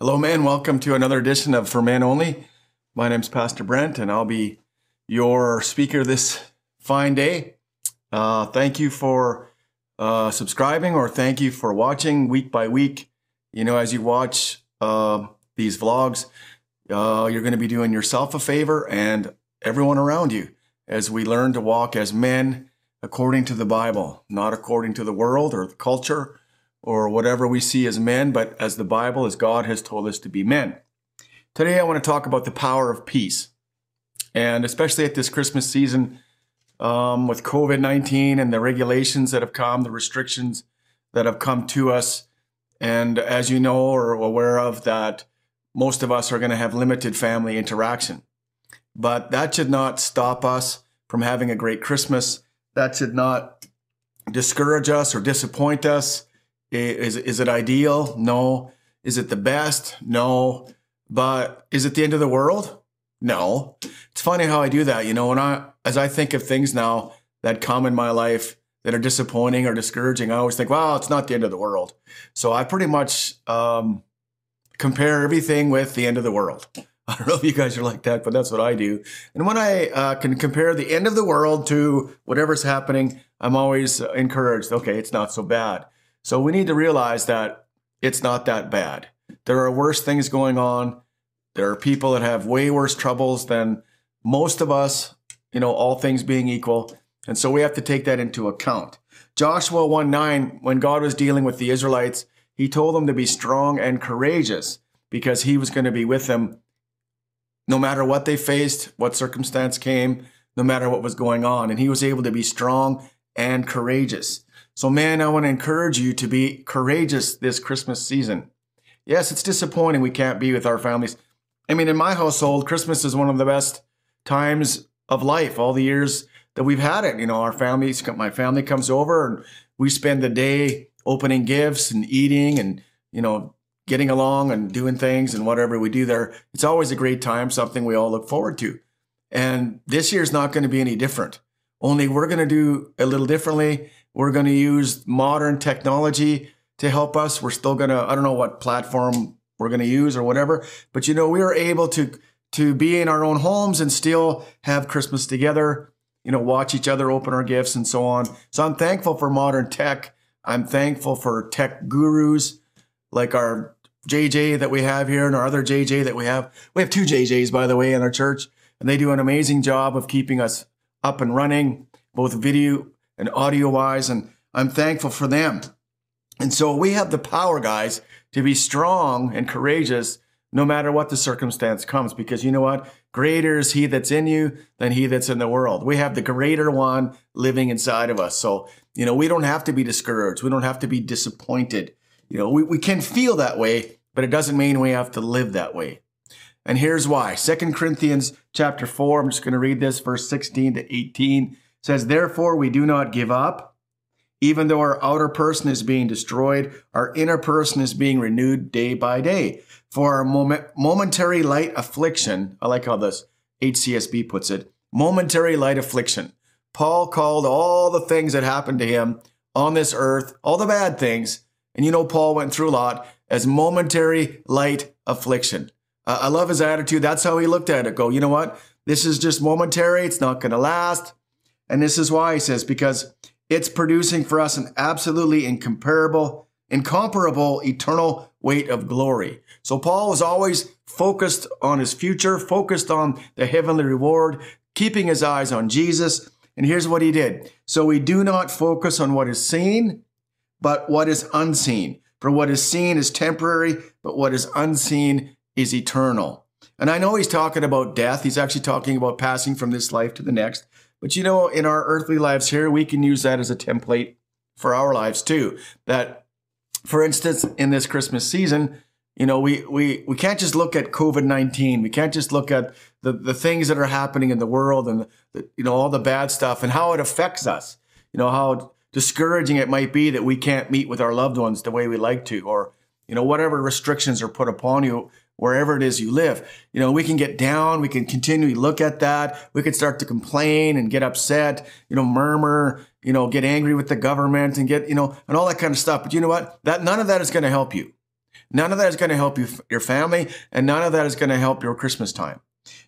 Hello, man. Welcome to another edition of For Men Only. My name's Pastor Brent, and I'll be your speaker this fine day. Uh, thank you for uh, subscribing, or thank you for watching week by week. You know, as you watch uh, these vlogs, uh, you're going to be doing yourself a favor and everyone around you as we learn to walk as men according to the Bible, not according to the world or the culture or whatever we see as men, but as the Bible, as God has told us to be men. Today, I want to talk about the power of peace. And especially at this Christmas season, um, with COVID 19 and the regulations that have come, the restrictions that have come to us. And as you know or aware of, that most of us are going to have limited family interaction. But that should not stop us from having a great Christmas. That should not discourage us or disappoint us is, is it ideal? No. Is it the best? No. But is it the end of the world? No. It's funny how I do that. You know, when I, as I think of things now that come in my life that are disappointing or discouraging, I always think, well, it's not the end of the world. So I pretty much um, compare everything with the end of the world. I don't know if you guys are like that, but that's what I do. And when I uh, can compare the end of the world to whatever's happening, I'm always encouraged. Okay, it's not so bad. So we need to realize that it's not that bad. There are worse things going on. There are people that have way worse troubles than most of us, you know, all things being equal. And so we have to take that into account. Joshua 1 9, when God was dealing with the Israelites, he told them to be strong and courageous because he was going to be with them no matter what they faced, what circumstance came, no matter what was going on. And he was able to be strong and courageous. So, man, I want to encourage you to be courageous this Christmas season. Yes, it's disappointing we can't be with our families. I mean, in my household, Christmas is one of the best times of life, all the years that we've had it. You know, our families, my family comes over and we spend the day opening gifts and eating and, you know, getting along and doing things and whatever we do there. It's always a great time, something we all look forward to. And this year's not going to be any different. Only we're going to do a little differently we're going to use modern technology to help us. We're still going to, I don't know what platform we're going to use or whatever, but you know, we are able to, to be in our own homes and still have Christmas together, you know, watch each other open our gifts and so on. So I'm thankful for modern tech. I'm thankful for tech gurus like our JJ that we have here and our other JJ that we have. We have two JJs, by the way, in our church, and they do an amazing job of keeping us up and running, both video and audio wise. And I'm thankful for them. And so we have the power, guys, to be strong and courageous no matter what the circumstance comes. Because you know what? Greater is he that's in you than he that's in the world. We have the greater one living inside of us. So, you know, we don't have to be discouraged. We don't have to be disappointed. You know, we, we can feel that way, but it doesn't mean we have to live that way. And here's why. Second Corinthians chapter 4, I'm just going to read this, verse 16 to 18 says, Therefore, we do not give up. Even though our outer person is being destroyed, our inner person is being renewed day by day. For our moment, momentary light affliction, I like how this HCSB puts it, momentary light affliction. Paul called all the things that happened to him on this earth, all the bad things, and you know Paul went through a lot, as momentary light affliction. Uh, I love his attitude. That's how he looked at it. Go, you know what? This is just momentary. It's not going to last. And this is why he says, because it's producing for us an absolutely incomparable, incomparable eternal weight of glory. So Paul was always focused on his future, focused on the heavenly reward, keeping his eyes on Jesus. And here's what he did. So we do not focus on what is seen, but what is unseen. For what is seen is temporary, but what is unseen is eternal. And I know he's talking about death. He's actually talking about passing from this life to the next. But you know, in our earthly lives here, we can use that as a template for our lives too. That, for instance, in this Christmas season, you know, we we we can't just look at COVID nineteen. We can't just look at the the things that are happening in the world and the, you know all the bad stuff and how it affects us. You know how discouraging it might be that we can't meet with our loved ones the way we like to, or you know whatever restrictions are put upon you wherever it is you live. You know, we can get down, we can continually look at that, we can start to complain and get upset, you know, murmur, you know, get angry with the government and get, you know, and all that kind of stuff. But you know what? That none of that is going to help you. None of that is going to help you, your family, and none of that is going to help your Christmas time.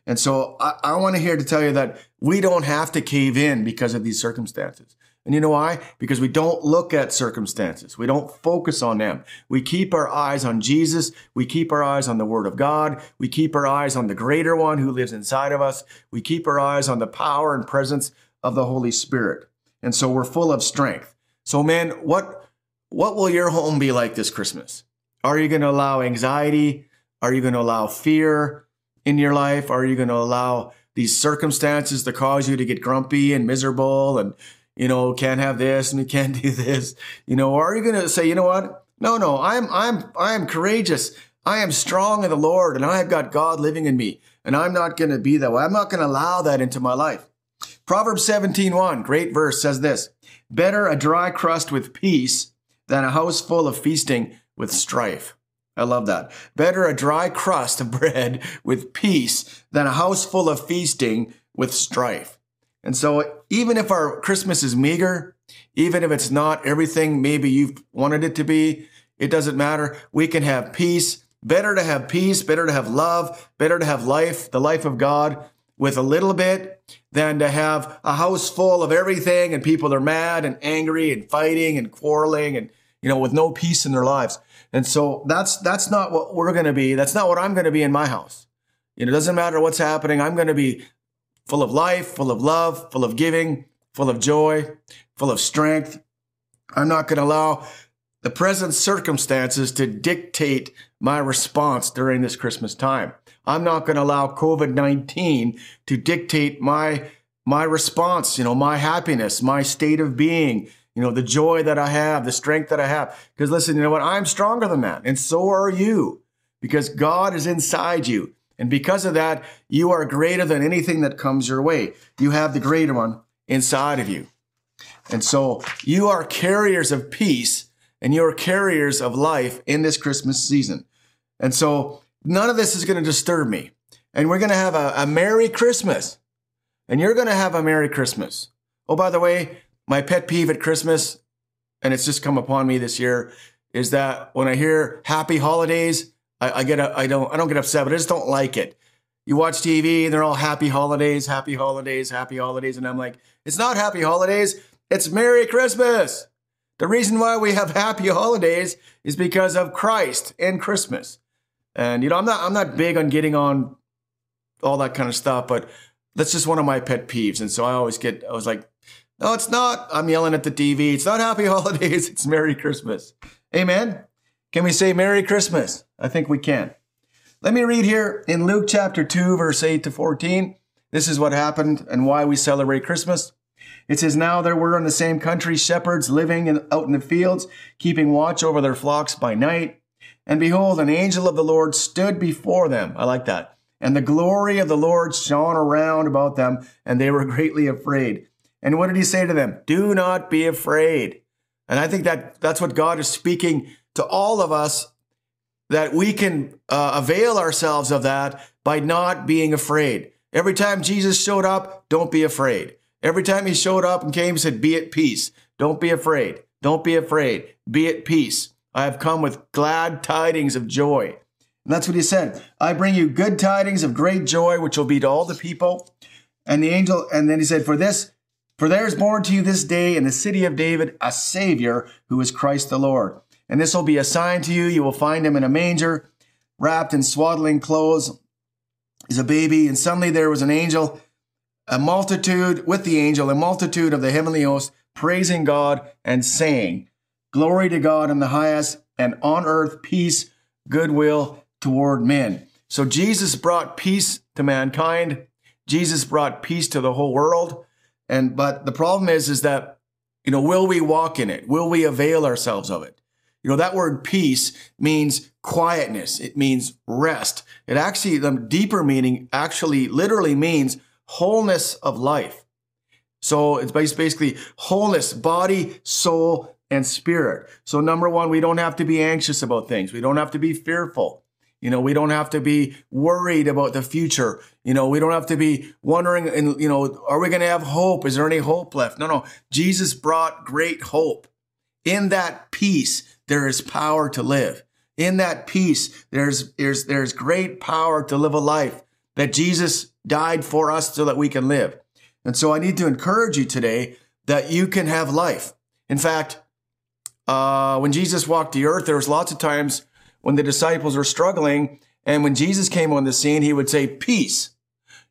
And so I, I want to here to tell you that we don't have to cave in because of these circumstances. And you know why? Because we don't look at circumstances. We don't focus on them. We keep our eyes on Jesus. We keep our eyes on the Word of God. We keep our eyes on the greater one who lives inside of us. We keep our eyes on the power and presence of the Holy Spirit. And so we're full of strength. So, man, what, what will your home be like this Christmas? Are you going to allow anxiety? Are you going to allow fear in your life? Are you going to allow these circumstances to cause you to get grumpy and miserable and you know, can't have this and you can't do this, you know, or are you going to say, you know what? No, no, I'm, I'm, I am courageous. I am strong in the Lord and I have got God living in me and I'm not going to be that way. I'm not going to allow that into my life. Proverbs 17:1, great verse says this, better a dry crust with peace than a house full of feasting with strife. I love that. Better a dry crust of bread with peace than a house full of feasting with strife. And so even if our Christmas is meager, even if it's not everything maybe you've wanted it to be, it doesn't matter. We can have peace. Better to have peace, better to have love, better to have life, the life of God with a little bit than to have a house full of everything and people are mad and angry and fighting and quarreling and you know with no peace in their lives. And so that's that's not what we're going to be. That's not what I'm going to be in my house. You know, it doesn't matter what's happening. I'm going to be full of life, full of love, full of giving, full of joy, full of strength. I'm not going to allow the present circumstances to dictate my response during this Christmas time. I'm not going to allow COVID-19 to dictate my my response, you know, my happiness, my state of being, you know, the joy that I have, the strength that I have. Because listen, you know what? I'm stronger than that. And so are you because God is inside you. And because of that, you are greater than anything that comes your way. You have the greater one inside of you. And so you are carriers of peace and you're carriers of life in this Christmas season. And so none of this is going to disturb me. And we're going to have a, a Merry Christmas. And you're going to have a Merry Christmas. Oh, by the way, my pet peeve at Christmas, and it's just come upon me this year, is that when I hear happy holidays, I, I get a, I don't I don't get upset, but I just don't like it. You watch TV and they're all happy holidays, happy holidays, happy holidays, and I'm like, it's not happy holidays, it's Merry Christmas. The reason why we have happy holidays is because of Christ and Christmas. And you know, I'm not I'm not big on getting on all that kind of stuff, but that's just one of my pet peeves. And so I always get I was like, no, it's not. I'm yelling at the TV. It's not happy holidays, it's Merry Christmas. Amen. Can we say Merry Christmas? I think we can. Let me read here in Luke chapter 2, verse 8 to 14. This is what happened and why we celebrate Christmas. It says, Now there were in the same country shepherds living in, out in the fields, keeping watch over their flocks by night. And behold, an angel of the Lord stood before them. I like that. And the glory of the Lord shone around about them, and they were greatly afraid. And what did he say to them? Do not be afraid. And I think that that's what God is speaking to all of us that we can uh, avail ourselves of that by not being afraid. Every time Jesus showed up, don't be afraid. Every time he showed up and came, he said, Be at peace. Don't be afraid. Don't be afraid. Be at peace. I have come with glad tidings of joy. And that's what he said. I bring you good tidings of great joy, which will be to all the people. And the angel, and then he said, For this, for there is born to you this day in the city of David a Savior who is Christ the Lord. And this will be a sign to you. You will find him in a manger, wrapped in swaddling clothes, is a baby. And suddenly there was an angel, a multitude with the angel, a multitude of the heavenly host, praising God and saying, Glory to God in the highest, and on earth peace, goodwill toward men. So Jesus brought peace to mankind. Jesus brought peace to the whole world. And but the problem is, is that, you know, will we walk in it? Will we avail ourselves of it? You know, that word peace means quietness. It means rest. It actually, the deeper meaning actually literally means wholeness of life. So it's basically wholeness, body, soul, and spirit. So number one, we don't have to be anxious about things. We don't have to be fearful. You know, we don't have to be worried about the future. You know, we don't have to be wondering, and you know, are we going to have hope? Is there any hope left? No, no. Jesus brought great hope. In that peace, there is power to live. In that peace, there's, there's, there's great power to live a life that Jesus died for us so that we can live. And so I need to encourage you today that you can have life. In fact, uh, when Jesus walked the earth, there was lots of times when the disciples were struggling. And when Jesus came on the scene, he would say, peace.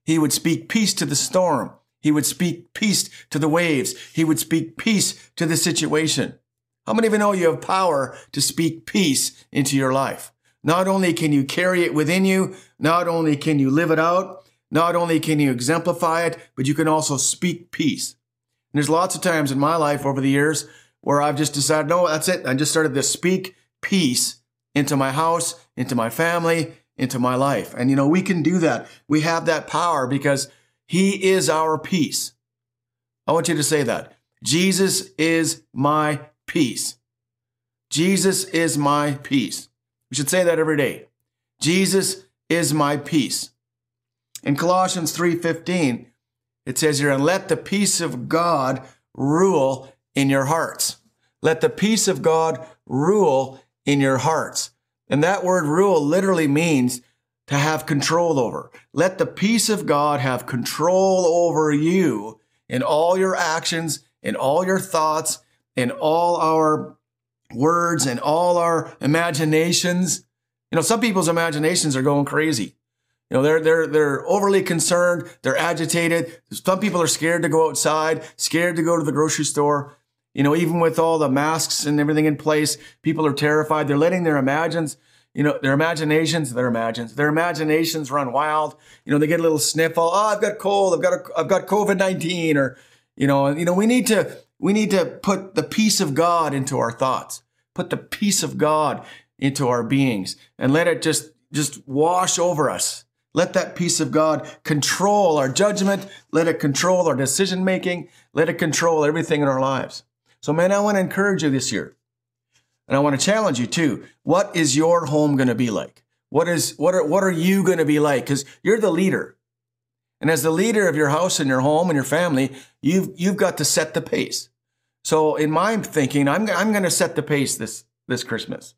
He would speak peace to the storm. He would speak peace to the waves. He would speak peace to the situation. How many of you know you have power to speak peace into your life? Not only can you carry it within you, not only can you live it out, not only can you exemplify it, but you can also speak peace. And there's lots of times in my life over the years where I've just decided, no, that's it. I just started to speak peace into my house, into my family, into my life. And you know, we can do that. We have that power because he is our peace. I want you to say that. Jesus is my peace. Jesus is my peace. We should say that every day. Jesus is my peace. In Colossians 3:15, it says here, and let the peace of God rule in your hearts. Let the peace of God rule in your hearts. And that word rule literally means to have control over. Let the peace of God have control over you in all your actions, in all your thoughts, in all our words, and all our imaginations. You know, some people's imaginations are going crazy. You know, they're they're they're overly concerned, they're agitated. Some people are scared to go outside, scared to go to the grocery store. You know, even with all the masks and everything in place, people are terrified. They're letting their imagines you know, their imaginations, their imagines, their imaginations run wild. You know, they get a little sniffle. Oh, I've got cold. I've got a, I've got COVID nineteen, or you know, you know, we need to we need to put the peace of God into our thoughts, put the peace of God into our beings, and let it just just wash over us. Let that peace of God control our judgment. Let it control our decision making. Let it control everything in our lives. So, man, I want to encourage you this year. And I want to challenge you too. What is your home going to be like? What is what are what are you going to be like? Because you're the leader. And as the leader of your house and your home and your family, you've you've got to set the pace. So in my thinking, I'm I'm going to set the pace this this Christmas.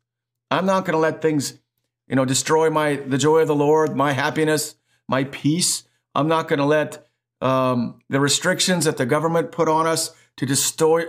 I'm not going to let things, you know, destroy my the joy of the Lord, my happiness, my peace. I'm not going to let um, the restrictions that the government put on us to destroy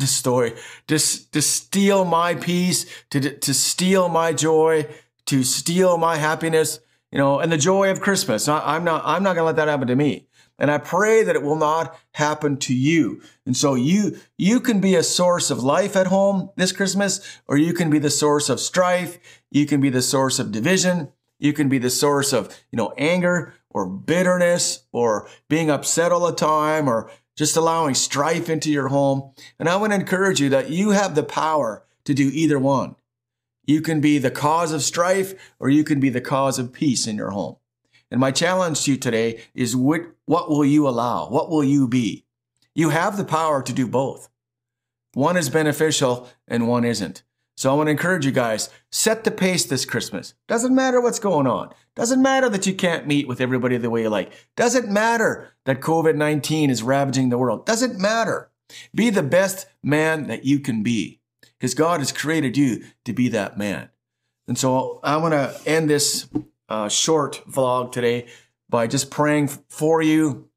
the story to, to steal my peace to, to steal my joy to steal my happiness you know and the joy of christmas. I, i'm not i'm not going to let that happen to me. And i pray that it will not happen to you. And so you you can be a source of life at home this christmas or you can be the source of strife. You can be the source of division. You can be the source of you know anger or bitterness or being upset all the time or just allowing strife into your home. And I want to encourage you that you have the power to do either one. You can be the cause of strife or you can be the cause of peace in your home. And my challenge to you today is what, what will you allow? What will you be? You have the power to do both. One is beneficial and one isn't. So I want to encourage you guys, set the pace this Christmas. Doesn't matter what's going on. Doesn't matter that you can't meet with everybody the way you like. Doesn't matter that COVID-19 is ravaging the world. Doesn't matter. Be the best man that you can be because God has created you to be that man. And so I want to end this uh, short vlog today by just praying for you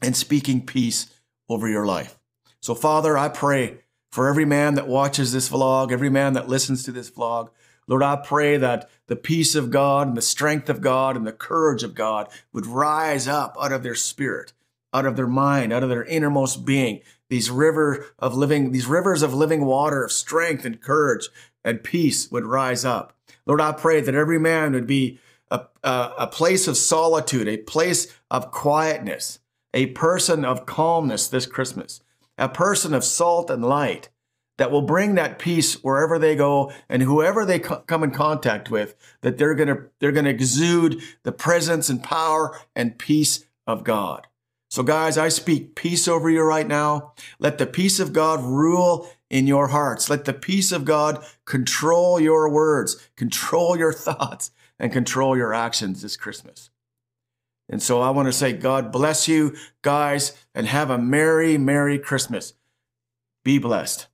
and speaking peace over your life. So Father, I pray for every man that watches this vlog, every man that listens to this vlog. Lord, I pray that the peace of God and the strength of God and the courage of God would rise up out of their spirit, out of their mind, out of their innermost being. These river of living, these rivers of living water of strength and courage and peace would rise up. Lord, I pray that every man would be a, a, a place of solitude, a place of quietness, a person of calmness this Christmas a person of salt and light that will bring that peace wherever they go and whoever they co- come in contact with that they're going to they're going to exude the presence and power and peace of God. So guys, I speak peace over you right now. Let the peace of God rule in your hearts. Let the peace of God control your words, control your thoughts, and control your actions this Christmas. And so I want to say, God bless you guys and have a Merry, Merry Christmas. Be blessed.